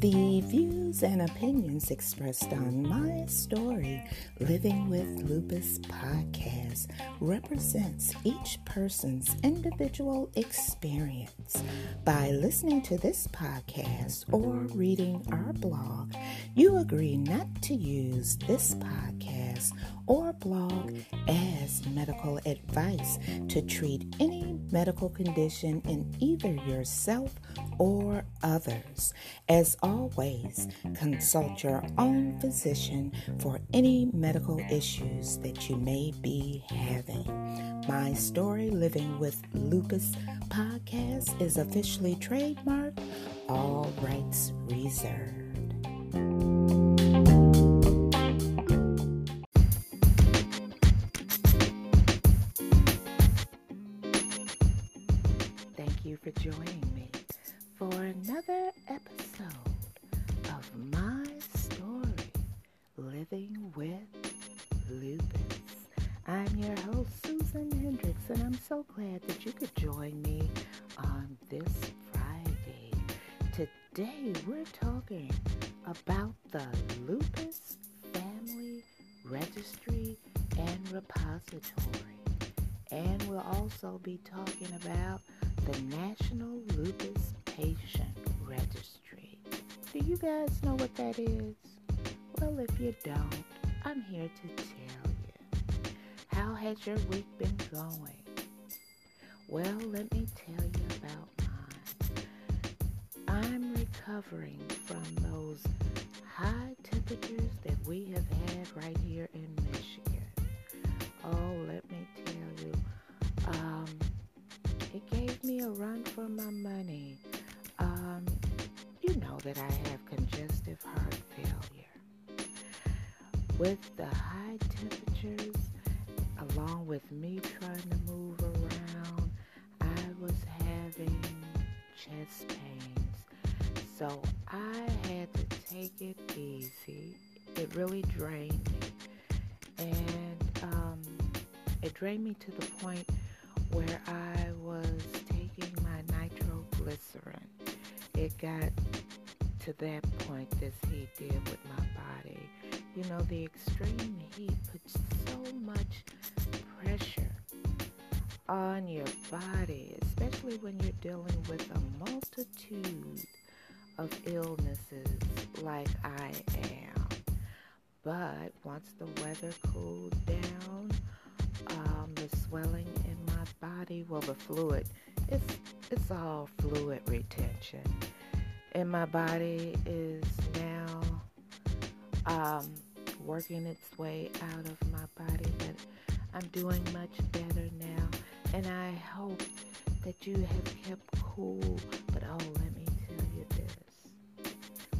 The views and opinions expressed on my story, Living with Lupus podcast, represents each person's individual experience. By listening to this podcast or reading our blog, you agree not to use this podcast or blog as medical advice to treat any medical condition in either yourself or others. As always, consult your own physician for any medical issues that you may be having. My Story Living with Lupus podcast is officially trademarked, all rights reserved. For joining me for another episode of my story, Living with Lupus. I'm your host, Susan Hendrix, and I'm so glad that you could join me on this Friday. Today, we're talking about the Lupus Family Registry and Repository. And we'll also be talking about the National Lupus Patient Registry. Do you guys know what that is? Well, if you don't, I'm here to tell you. How has your week been going? Well, let me tell you about mine. I'm recovering from those high temperatures that we have had right here a run for my money. Um, you know that I have congestive heart failure. With the high temperatures, along with me trying to move around, I was having chest pains. So I had to take it easy. It really drained me. And um, it drained me to the point where I was nitroglycerin. It got to that point, this heat did with my body. You know, the extreme heat puts so much pressure on your body, especially when you're dealing with a multitude of illnesses like I am. But once the weather cooled down, um, the swelling in my body, well, the fluid, it's it's all fluid retention, and my body is now um, working its way out of my body. But I'm doing much better now, and I hope that you have kept cool. But oh, let me tell you this: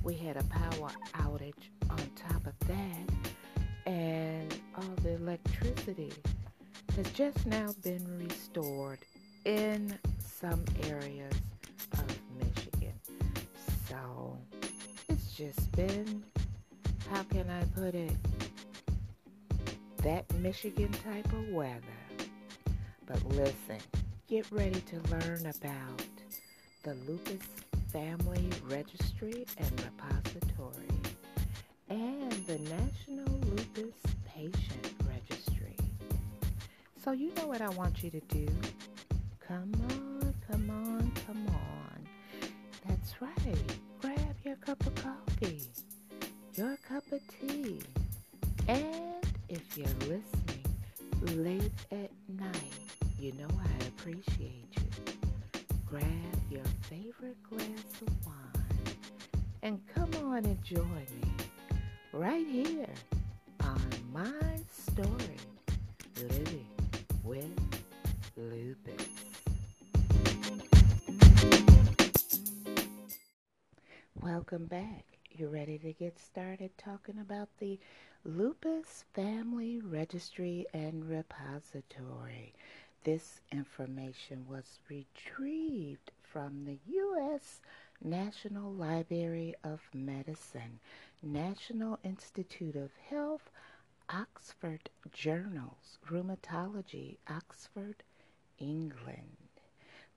we had a power outage on top of that, and all the electricity has just now been restored in some areas of Michigan. So it's just been, how can I put it, that Michigan type of weather. But listen, get ready to learn about the Lupus Family Registry and Repository and the National Lupus Patient Registry. So you know what I want you to do? Come Right. Grab your cup of coffee, your cup of tea, and if you're talking about the Lupus Family Registry and Repository? This information was retrieved from the U.S. National Library of Medicine, National Institute of Health, Oxford Journals, Rheumatology, Oxford, England.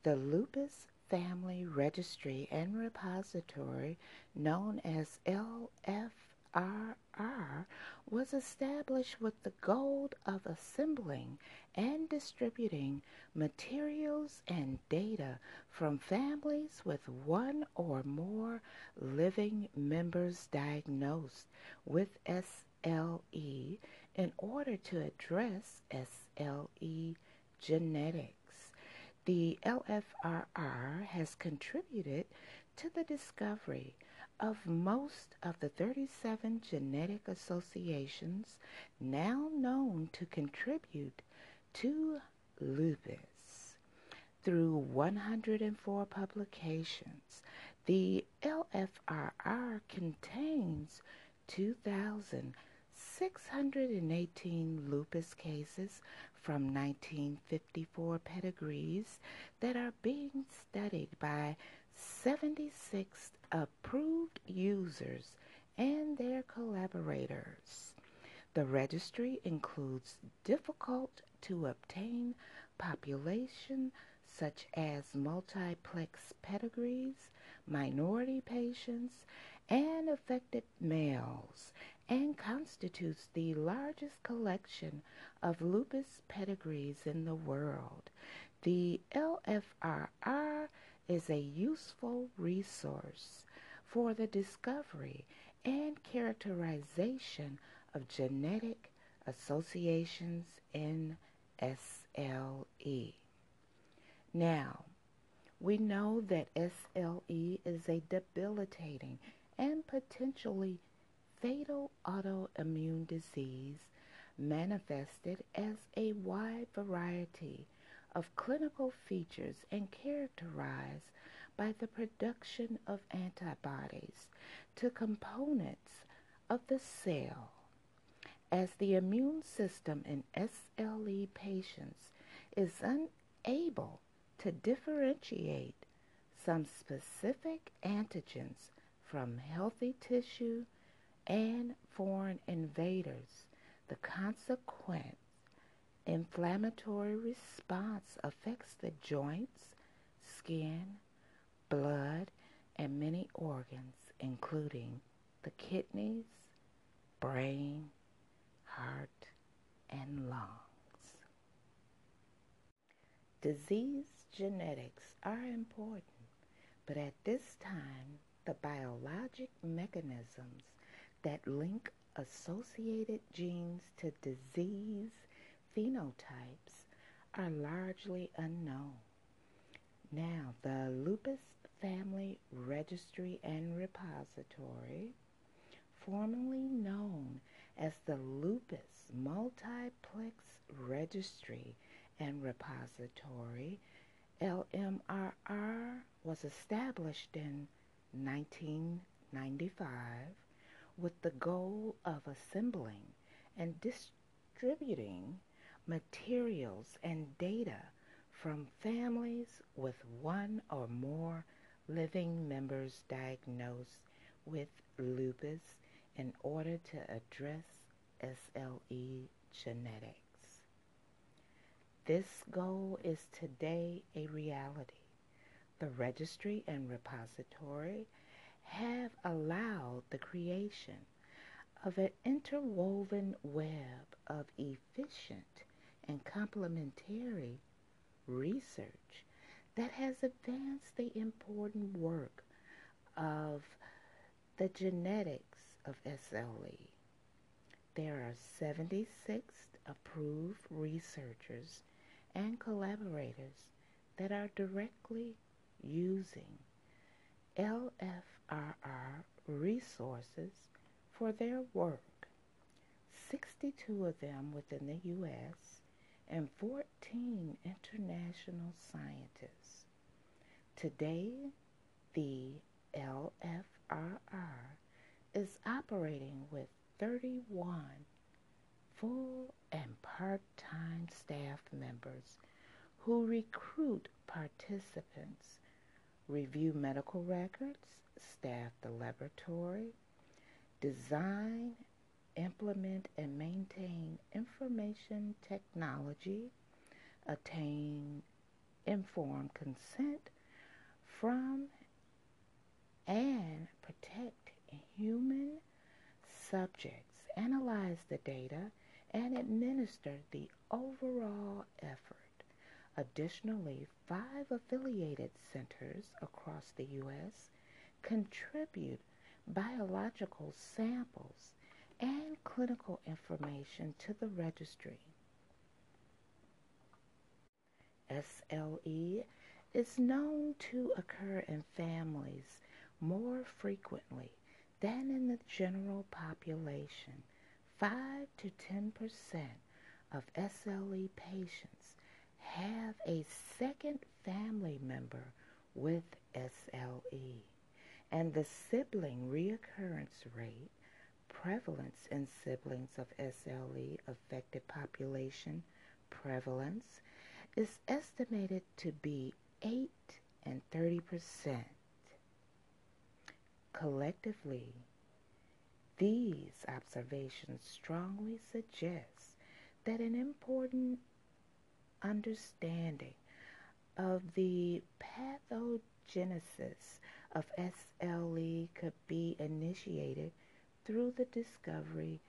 The Lupus Family Registry and Repository, known as LFRR, was established with the goal of assembling and distributing materials and data from families with one or more living members diagnosed with SLE in order to address SLE genetics. The LFRR has contributed to the discovery of most of the 37 genetic associations now known to contribute to lupus. Through 104 publications, the LFRR contains 2,618 lupus cases from 1954 pedigrees that are being studied by 76 approved users and their collaborators. The registry includes difficult to obtain population such as multiplex pedigrees, minority patients, and affected males, and constitutes the largest collection of lupus pedigrees in the world. The LFRR is a useful resource for the discovery and characterization of genetic associations in SLE. Now, we know that SLE is a debilitating and potentially fatal autoimmune disease manifested as a wide variety of clinical features and characterized by the production of antibodies to components of the cell. As the immune system in SLE patients is unable to differentiate some specific antigens from healthy tissue and foreign invaders, the consequent inflammatory response affects the joints, skin, blood, and many organs, including the kidneys, brain, heart, and lungs. Disease genetics are important, but at this time, the biologic mechanisms that link associated genes to disease phenotypes are largely unknown. Now, the Lupus Family Registry and Repository, formerly known as the Lupus Multiplex Registry and Repository, LMRR, was established in 1995 with the goal of assembling and distributing materials and data from families with one or more living members diagnosed with lupus in order to address SLE genetics. This goal is today a reality. The registry and repository have allowed the creation of an interwoven web of efficient and complementary research that has advanced the important work of the genetics of SLE. There are 76 approved researchers and collaborators that are directly using LFRR resources for their work. 62 of them within the U.S. and 14 international scientists. Today, the LFRR is operating with 31 full and part-time staff members who recruit participants, review medical records, staff the laboratory, design, implement, and maintain information technology, attain informed consent from and protect human subjects, analyze the data, and administer the overall effort. Additionally, five affiliated centers across the U.S. contribute biological samples clinical information to the registry. SLE is known to occur in families more frequently than in the general population. 5 to 10 percent of SLE patients have a second family member with SLE, and the sibling reoccurrence rate, prevalence in siblings of SLE affected population prevalence, is estimated to be 8 and 30 percent. Collectively, these observations strongly suggest that an important understanding of the pathogenesis of SLE could be initiated through the discovery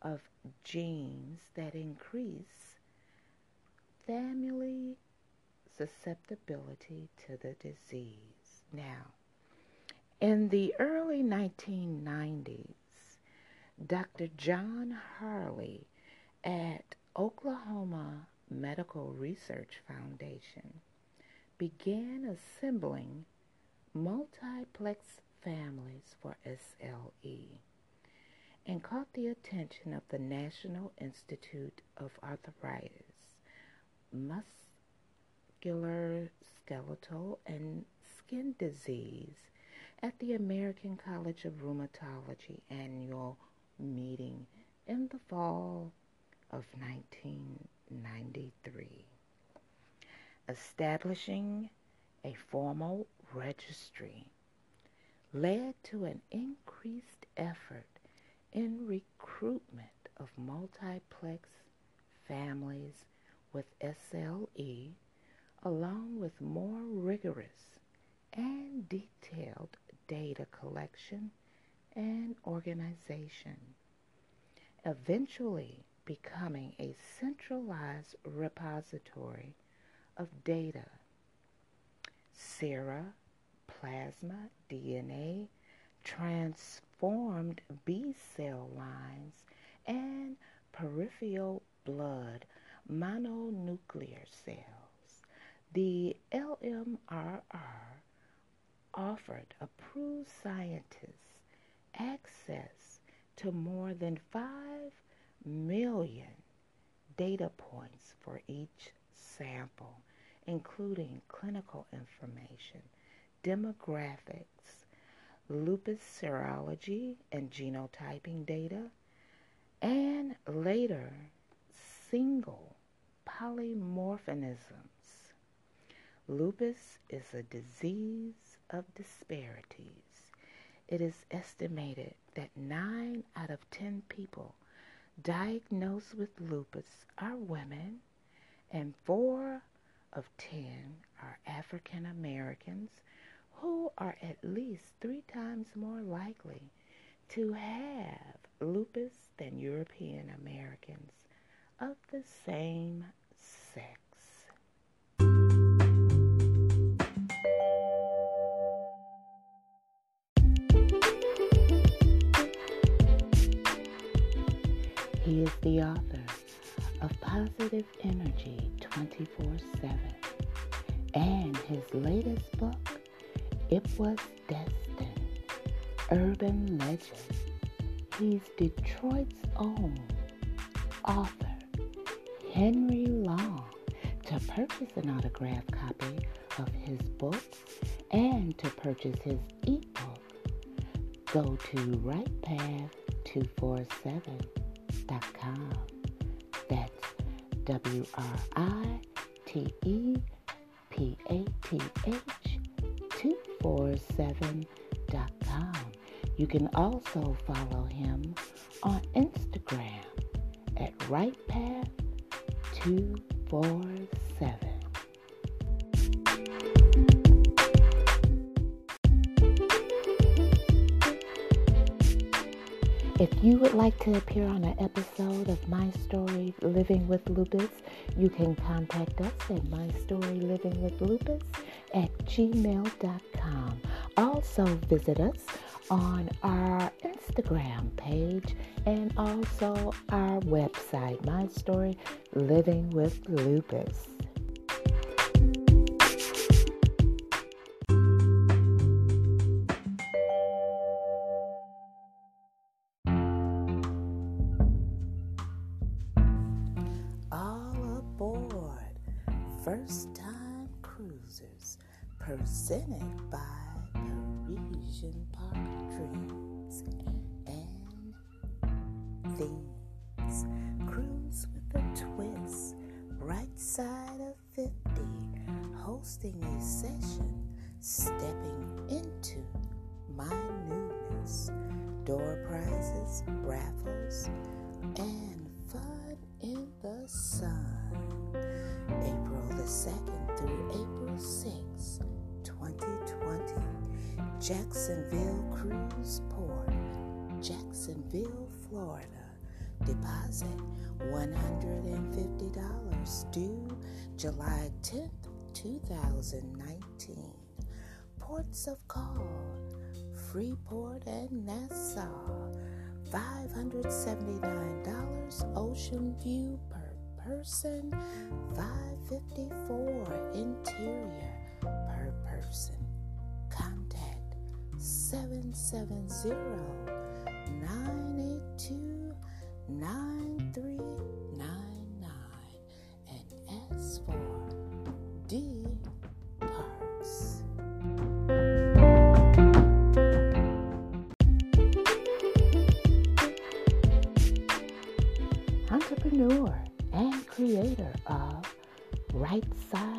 of genes that increase family susceptibility to the disease. Now, in the early 1990s, Dr. John Harley at Oklahoma Medical Research Foundation began assembling multiplex families for SLE and caught the attention of the National Institute of Arthritis, Muscular, Skeletal, and Skin Disease at the American College of Rheumatology annual meeting in the fall of 1993, Establishing a formal registry led to an increased effort in recruitment of multiplex families with SLE, along with more rigorous and detailed data collection and organization. Eventually, becoming a centralized repository of data, sera, plasma, DNA, transformed B cell lines, and peripheral blood mononuclear cells. The LMRR offered approved scientists access to more than 5 million data points for each sample, including clinical information, demographics, lupus serology and genotyping data, and later single polymorphisms. Lupus is a disease of disparities. It is estimated that 9 out of 10 people diagnosed with lupus are women, and four of ten are African Americans who are at least three times more likely to have lupus than European Americans of the same sex. He is the author of Positive Energy 24 7 and his latest book, It Was Destined Urban Legend. He's Detroit's own author, Henry Long. To purchase an autographed copy of his book and to purchase his ebook, go to WritePath247. That's W R I T E P A T H com. You can also follow him on Instagram at WritePath247. If you would like to appear on an episode of My Story Living with Lupus, you can contact us at mystorylivingwithlupus at gmail.com. Also visit us on our Instagram page and also our website, My Story Living with Lupus. All aboard. First Time presented by Parisian Park Dreams Jacksonville Cruise Port, Jacksonville, Florida. Deposit $150 due July 10th, 2019. Ports of call Freeport and Nassau. $579 Ocean View per person, 554 interior per person. Contact 770 982 9399 and ask for D Parks. entrepreneur and creator of Right Side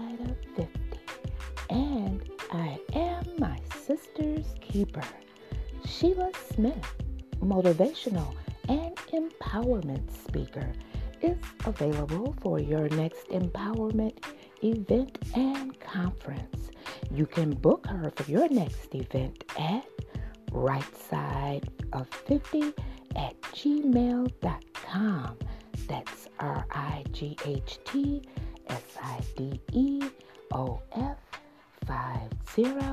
motivational and empowerment speaker, is available for your next empowerment event and conference. You can book her for your next event at right side of 50 at gmail.com. That's R I G H T S I D E O F 50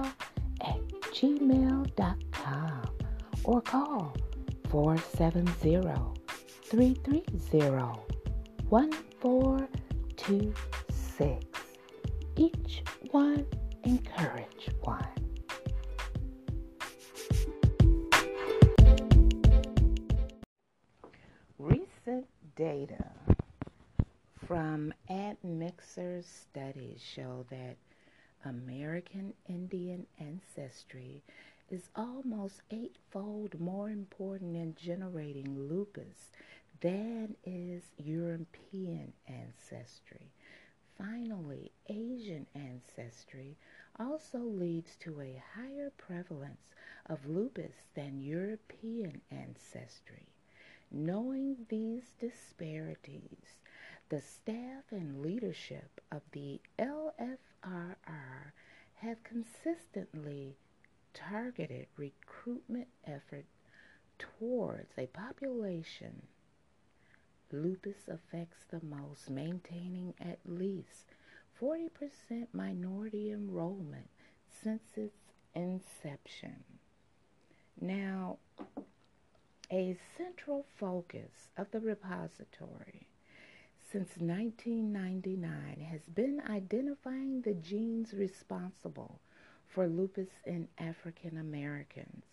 470 330 1426. Each one encourage one. Recent data from admixture studies show that American Indian ancestry is almost eightfold more important in generating lupus than is European ancestry. Finally, Asian ancestry also leads to a higher prevalence of lupus than European ancestry. Knowing these disparities, the staff and leadership of the LFRR have consistently targeted recruitment effort towards a population lupus affects the most, maintaining at least 40% minority enrollment since its inception. Now, a central focus of the repository since 1999 has been identifying the genes responsible for lupus in African Americans.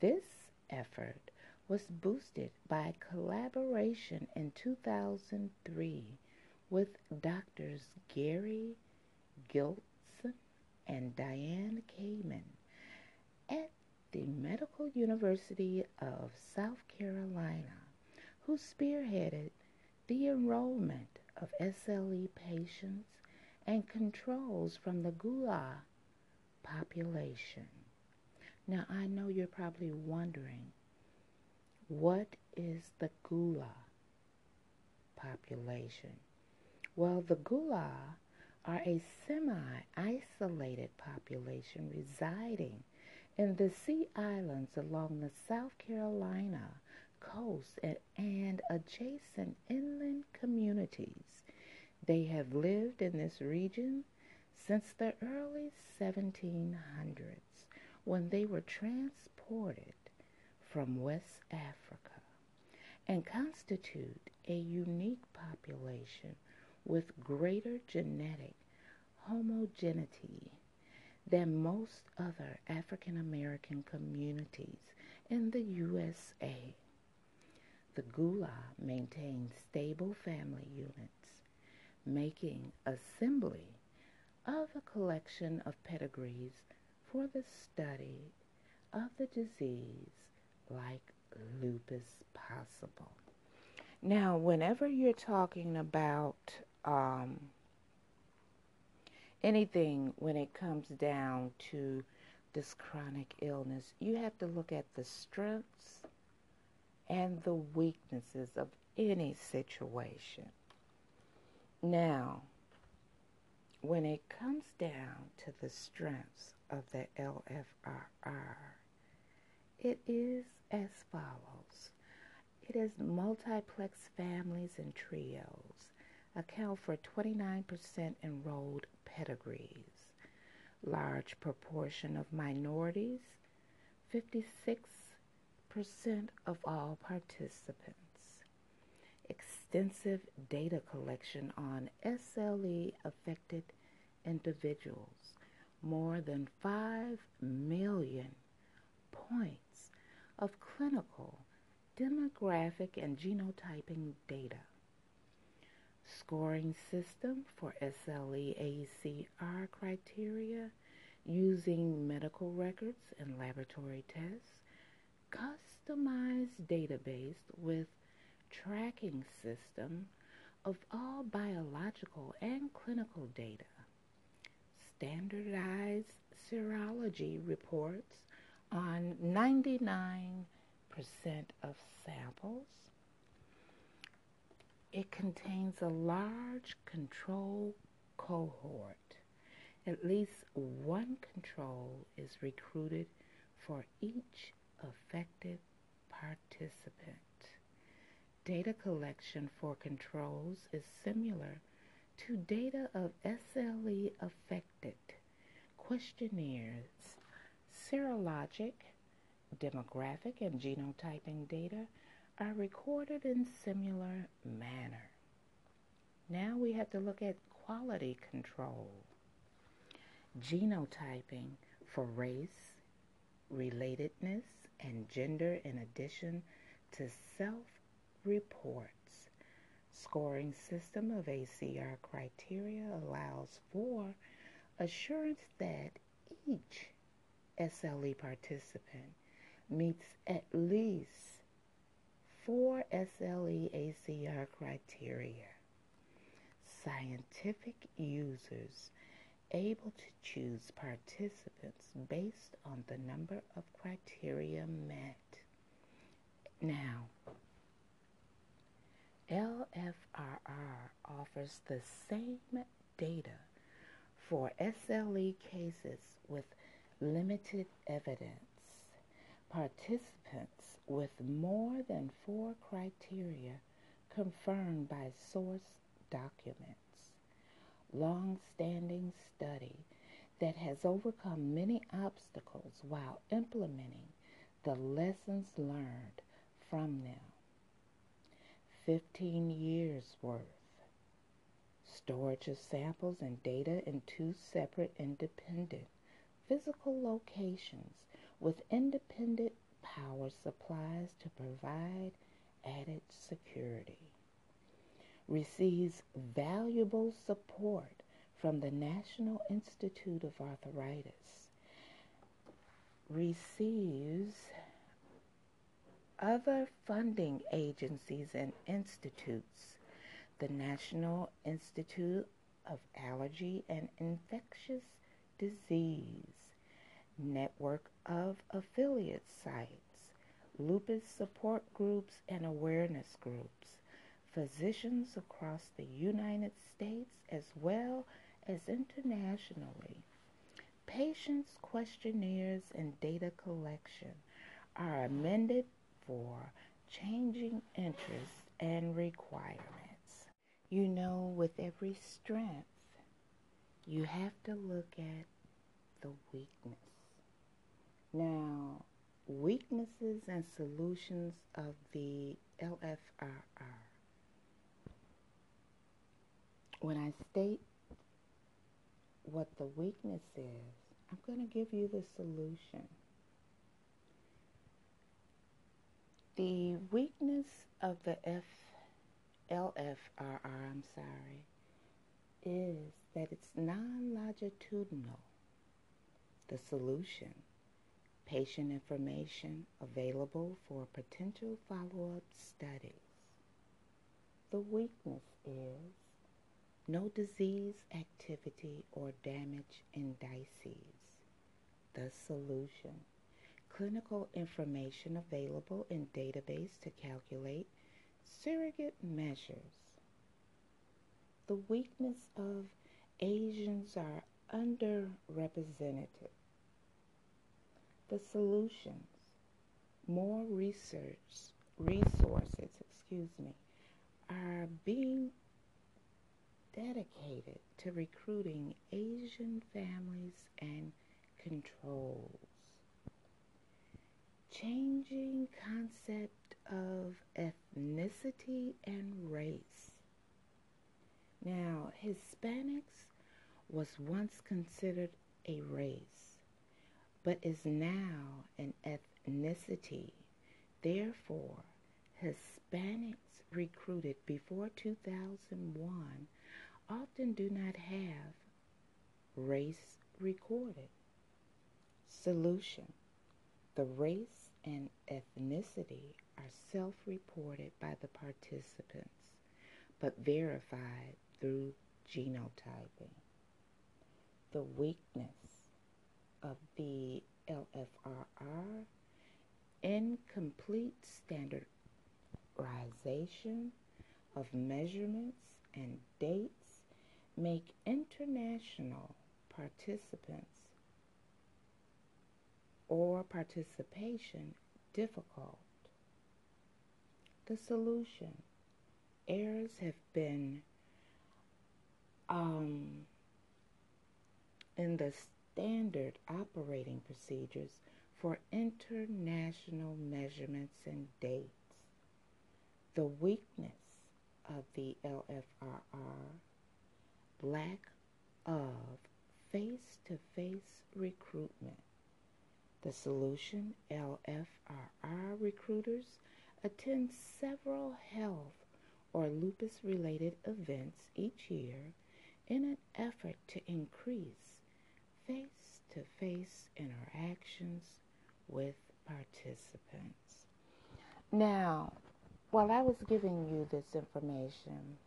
This effort was boosted by collaboration in 2003 with doctors Gary Gilkeson and Diane Kamen at the Medical University of South Carolina, who spearheaded the enrollment of SLE patients and controls from the Gullah population. Now, I know you're probably wondering what is the Gullah population? Well, the Gullah are a semi isolated population residing in the Sea Islands along the South Carolina coast and, and adjacent inland communities. They have lived in this region since the early 1700s when they were transported from West Africa and constitute a unique population with greater genetic homogeneity than most other African American communities in the USA. The Gullah maintains stable family units, making assembly of a collection of pedigrees for the study of the disease like lupus possible. Now, whenever you're talking about um, anything when it comes down to this chronic illness, you have to look at the strengths and the weaknesses of any situation. Now, when it comes down to the strengths of the LFRR, it is as follows. It is multiplex families and trios account for 29% enrolled pedigrees. Large proportion of minorities, 56% of all participants. Extensive data collection on SLE affected individuals, more than 5 million points of clinical, demographic, and genotyping data. Scoring system for SLE ACR criteria using medical records and laboratory tests, customized database with tracking system of all biological and clinical data, standardized serology reports on 99% of samples, it contains a large control cohort. At least one control is recruited for each affected participant. Data collection for controls is similar to data of SLE affected questionnaires. Serologic, demographic, and genotyping data are recorded in similar manner. Now we have to look at quality control. Genotyping for race, relatedness, and gender in addition to self-reports. Scoring system of ACR criteria allows for assurance that each SLE participant meets at least four SLE ACR criteria. Scientific users able to choose participants based on the number of criteria met. Now, LFRR offers the same data for SLE cases with limited evidence. Participants with more than four criteria confirmed by source documents. Long-standing study that has overcome many obstacles while implementing the lessons learned from them. 15 years worth. Storage of samples and data in two separate independent physical locations with independent power supplies to provide added security. Receives valuable support from the National Institute of Arthritis. Receives other funding agencies and institutes, the National Institute of Allergy and Infectious Disease, Network of Affiliate Sites, lupus support groups and awareness groups, physicians across the United States as well as internationally. Patients' questionnaires and data collection are amended for changing interests and requirements. You know, with every strength, you have to look at the weakness. Now, weaknesses and solutions of the LFRR. When I state what the weakness is, I'm going to give you the solution. The weakness of the F, LFRR, I'm sorry, is that it's non-longitudinal. The solution, patient information available for potential follow-up studies. The weakness is no disease activity or damage indices. The solution clinical information available in database to calculate surrogate measures. The weakness of Asians are underrepresented. The solutions, more research, resources, excuse me, are being dedicated to recruiting Asian families and controls changing concept of ethnicity and race. Now, Hispanics was once considered a race, but is now an ethnicity. Therefore, Hispanics recruited before 2001 often do not have race recorded. Solution. The race and ethnicity are self-reported by the participants, but verified through genotyping. The weakness of the LFRR, incomplete standardization of measurements and dates make international participants participation difficult. The solution errors have been um, in the standard operating procedures for international measurements and dates. The weakness of the LFRR, lack of face-to-face recruitment the solution LFRR recruiters attend several health or lupus related events each year in an effort to increase face to face interactions with participants. Now, while I was giving you this information,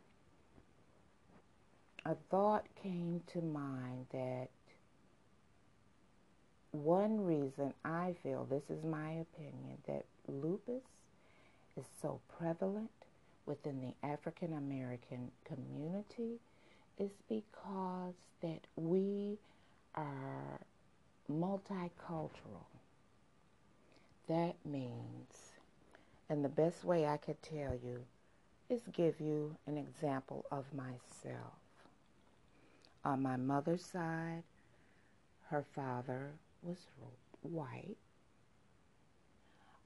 a thought came to mind that one reason I feel, this is my opinion, that lupus is so prevalent within the African American community is because that we are multicultural. That means, and the best way I could tell you is give you an example of myself. On my mother's side, her father was white.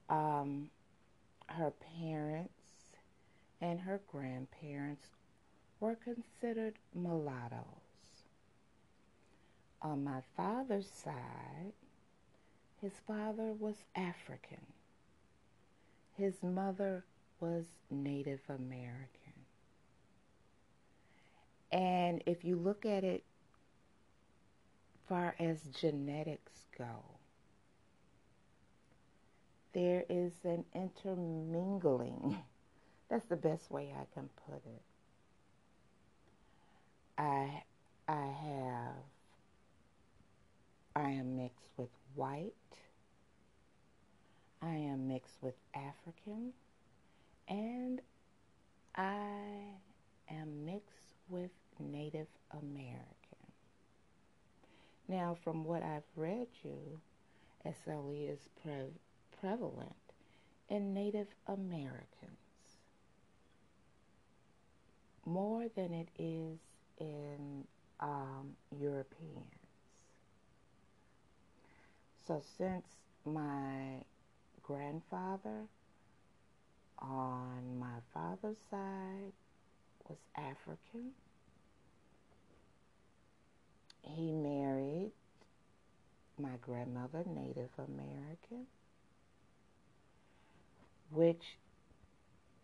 Um, her parents and her grandparents were considered mulattoes. On my father's side, his father was African. His mother was Native American. And if you look at it far as genetics go, there is an intermingling. That's the best way I can put it. I I have I am mixed with white. I am mixed with African and I am mixed with Native American. Now, from what I've read you, SLE is pre- prevalent in Native Americans more than it is in um, Europeans. So since my grandfather on my father's side was African, he married my grandmother, Native American, which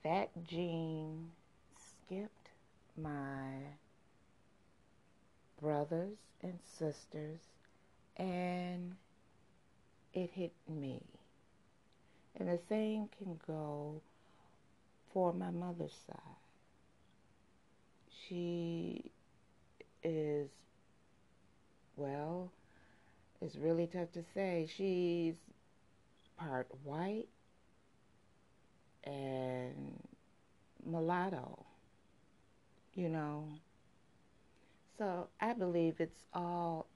that gene skipped my brothers and sisters and it hit me. And the same can go for my mother's side. She is, well, it's really tough to say. She's part white and mulatto, you know. So I believe it's all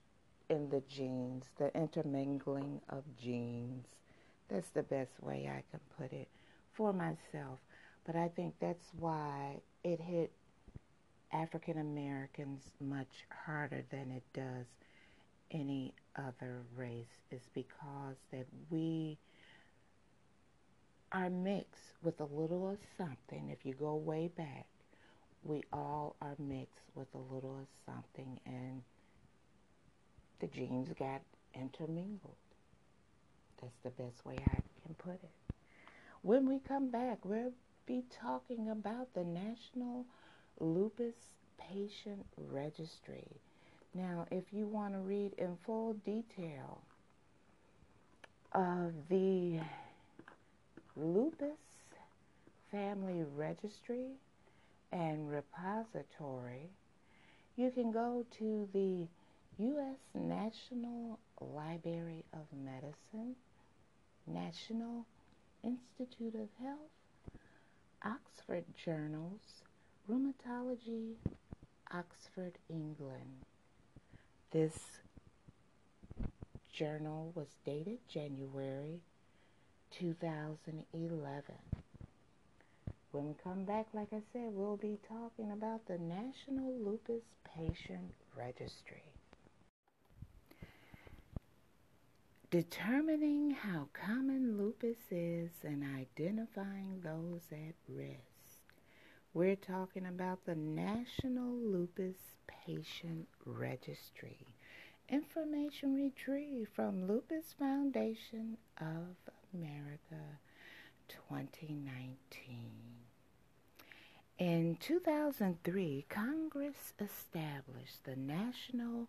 in the genes, the intermingling of genes. That's the best way I can put it for myself. But I think that's why it hit African Americans much harder than it does any other race is because that we are mixed with a little of something. If you go way back, we all are mixed with a little of something and the genes got intermingled. That's the best way I can put it. When we come back, we'll be talking about the National Lupus Patient Registry. Now, if you want to read in full detail of the Lupus Family Registry and Repository, you can go to the U.S. National Library of Medicine, National Institute of Health, Oxford Journals, Rheumatology, Oxford, England. This journal was dated January 2011. When we come back, like I said, we'll be talking about the National Lupus Patient Registry. Determining how common lupus is and identifying those at risk. We're talking about the National Lupus Patient Registry. Information retrieved from Lupus Foundation of America 2019. In 2003, Congress established the National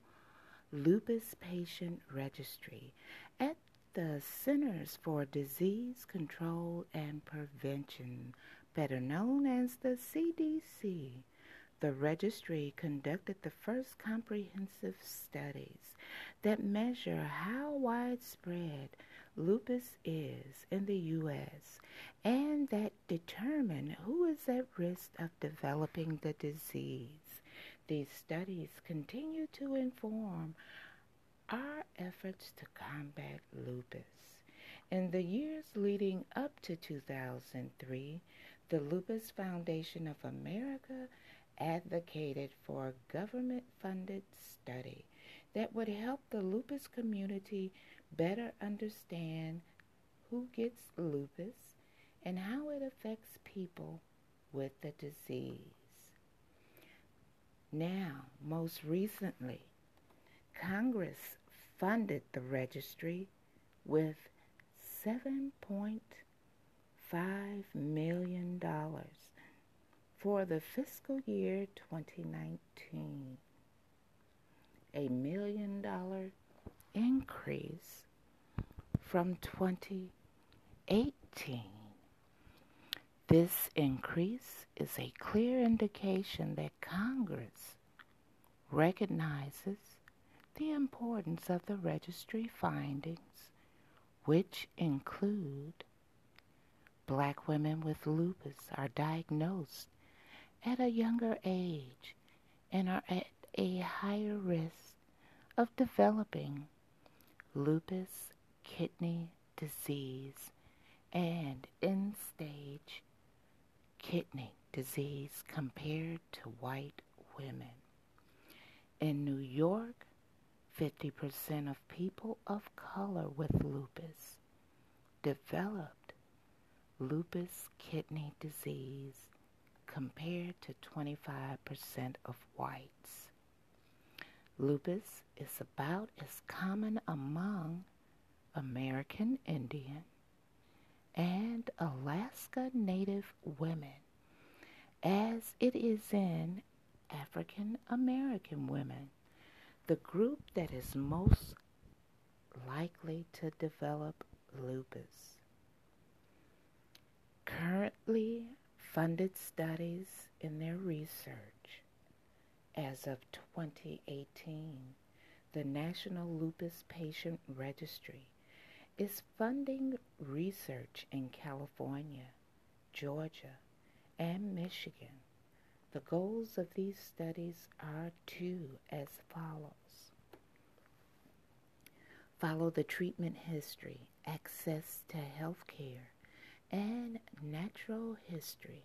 Lupus Patient Registry at the Centers for Disease Control and Prevention, better known as the CDC. The registry conducted the first comprehensive studies that measure how widespread lupus is in the U.S. and that determine who is at risk of developing the disease. These studies continue to inform our efforts to combat lupus. In the years leading up to 2003, the Lupus Foundation of America advocated for a government funded study that would help the lupus community better understand who gets lupus and how it affects people with the disease. Now, most recently, Congress funded the registry with $7.5 million for the fiscal year 2019. A million dollar increase from 2018. This increase is a clear indication that Congress recognizes the importance of the registry findings, which include black women with lupus are diagnosed at a younger age and are at a higher risk of developing lupus kidney disease and end stage kidney disease compared to white women. In New York, 50% of people of color with lupus developed lupus kidney disease compared to 25% of whites. Lupus is about as common among American Indian and Alaska Native women as it is in African American women, the group that is most likely to develop lupus. Currently funded studies in their research as of 2018, the National Lupus Patient Registry is funding research in California, Georgia, and Michigan. The goals of these studies are two as follows. Follow the treatment history, access to health care, and natural history,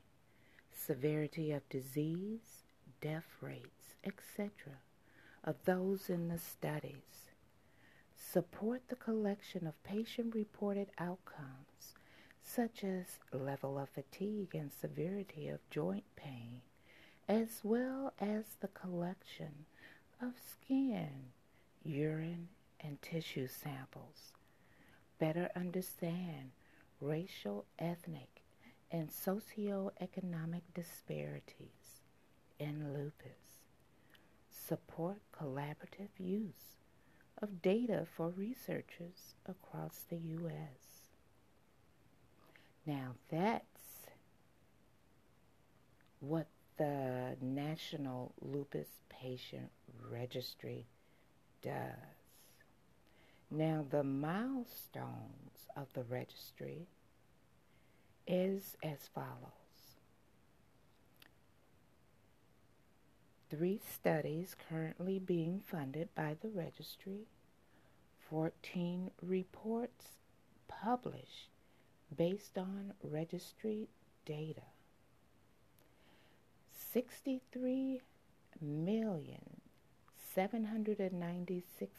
severity of disease, death rates, etc., of those in the studies. Support the collection of patient reported outcomes such as level of fatigue and severity of joint pain, as well as the collection of skin, urine, and tissue samples. Better understand racial, ethnic, and socioeconomic disparities in lupus. Support collaborative use of data for researchers across the U.S. Now that's what the National Lupus Patient Registry does. Now the milestones of the registry is as follows. Three studies currently being funded by the registry, 14 reports published based on registry data. 63 million seven hundred and ninety six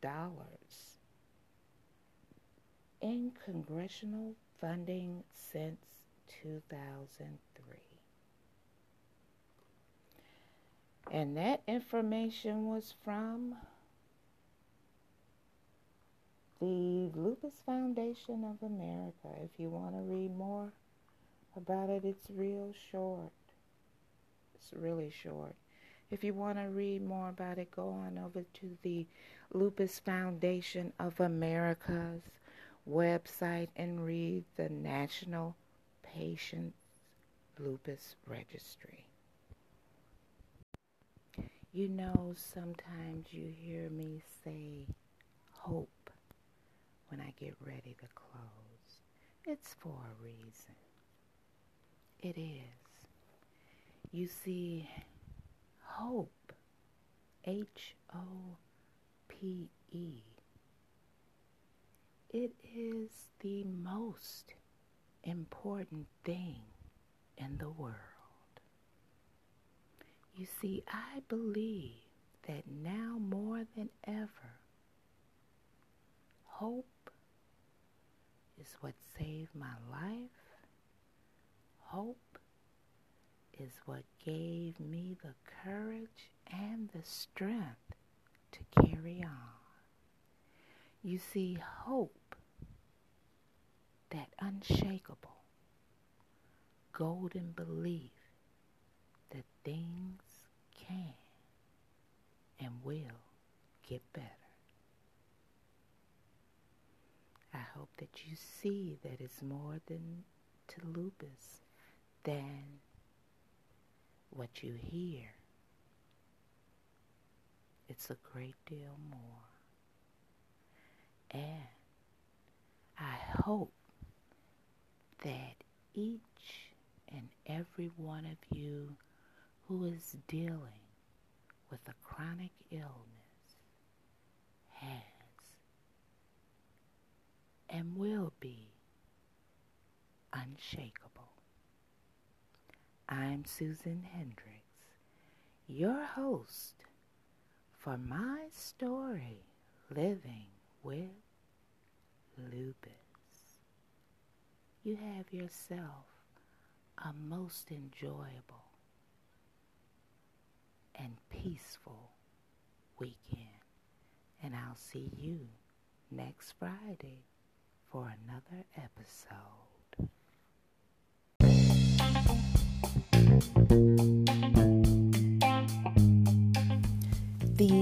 dollars in congressional funding since 2003. And that information was from the Lupus Foundation of America. If you want to read more about it, it's real short. It's really short. If you want to read more about it, go on over to the Lupus Foundation of America's website and read the National Patient Lupus Registry. You know, sometimes you hear me say hope when I get ready to close. It's for a reason. It is. You see, hope, H O P E, it is the most important thing in the world. You see, I believe that now more than ever, hope is what saved my life. Hope is what gave me the courage and the strength to carry on. You see, hope, that unshakable, golden belief that things can and will get better. I hope that you see that it's more than to lupus than what you hear. It's a great deal more. And I hope that each and every one of you who is dealing with a chronic illness has and will be unshakable. I'm Susan Hendrix, your host for my story, Living with Lupus. You have yourself a most enjoyable and peaceful weekend. And I'll see you next Friday for another episode. The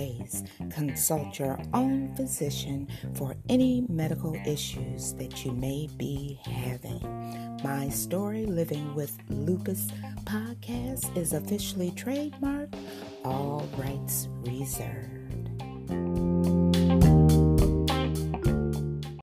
always, consult your own physician for any medical issues that you may be having. My Story Living with Lupus podcast is officially trademarked, all rights reserved.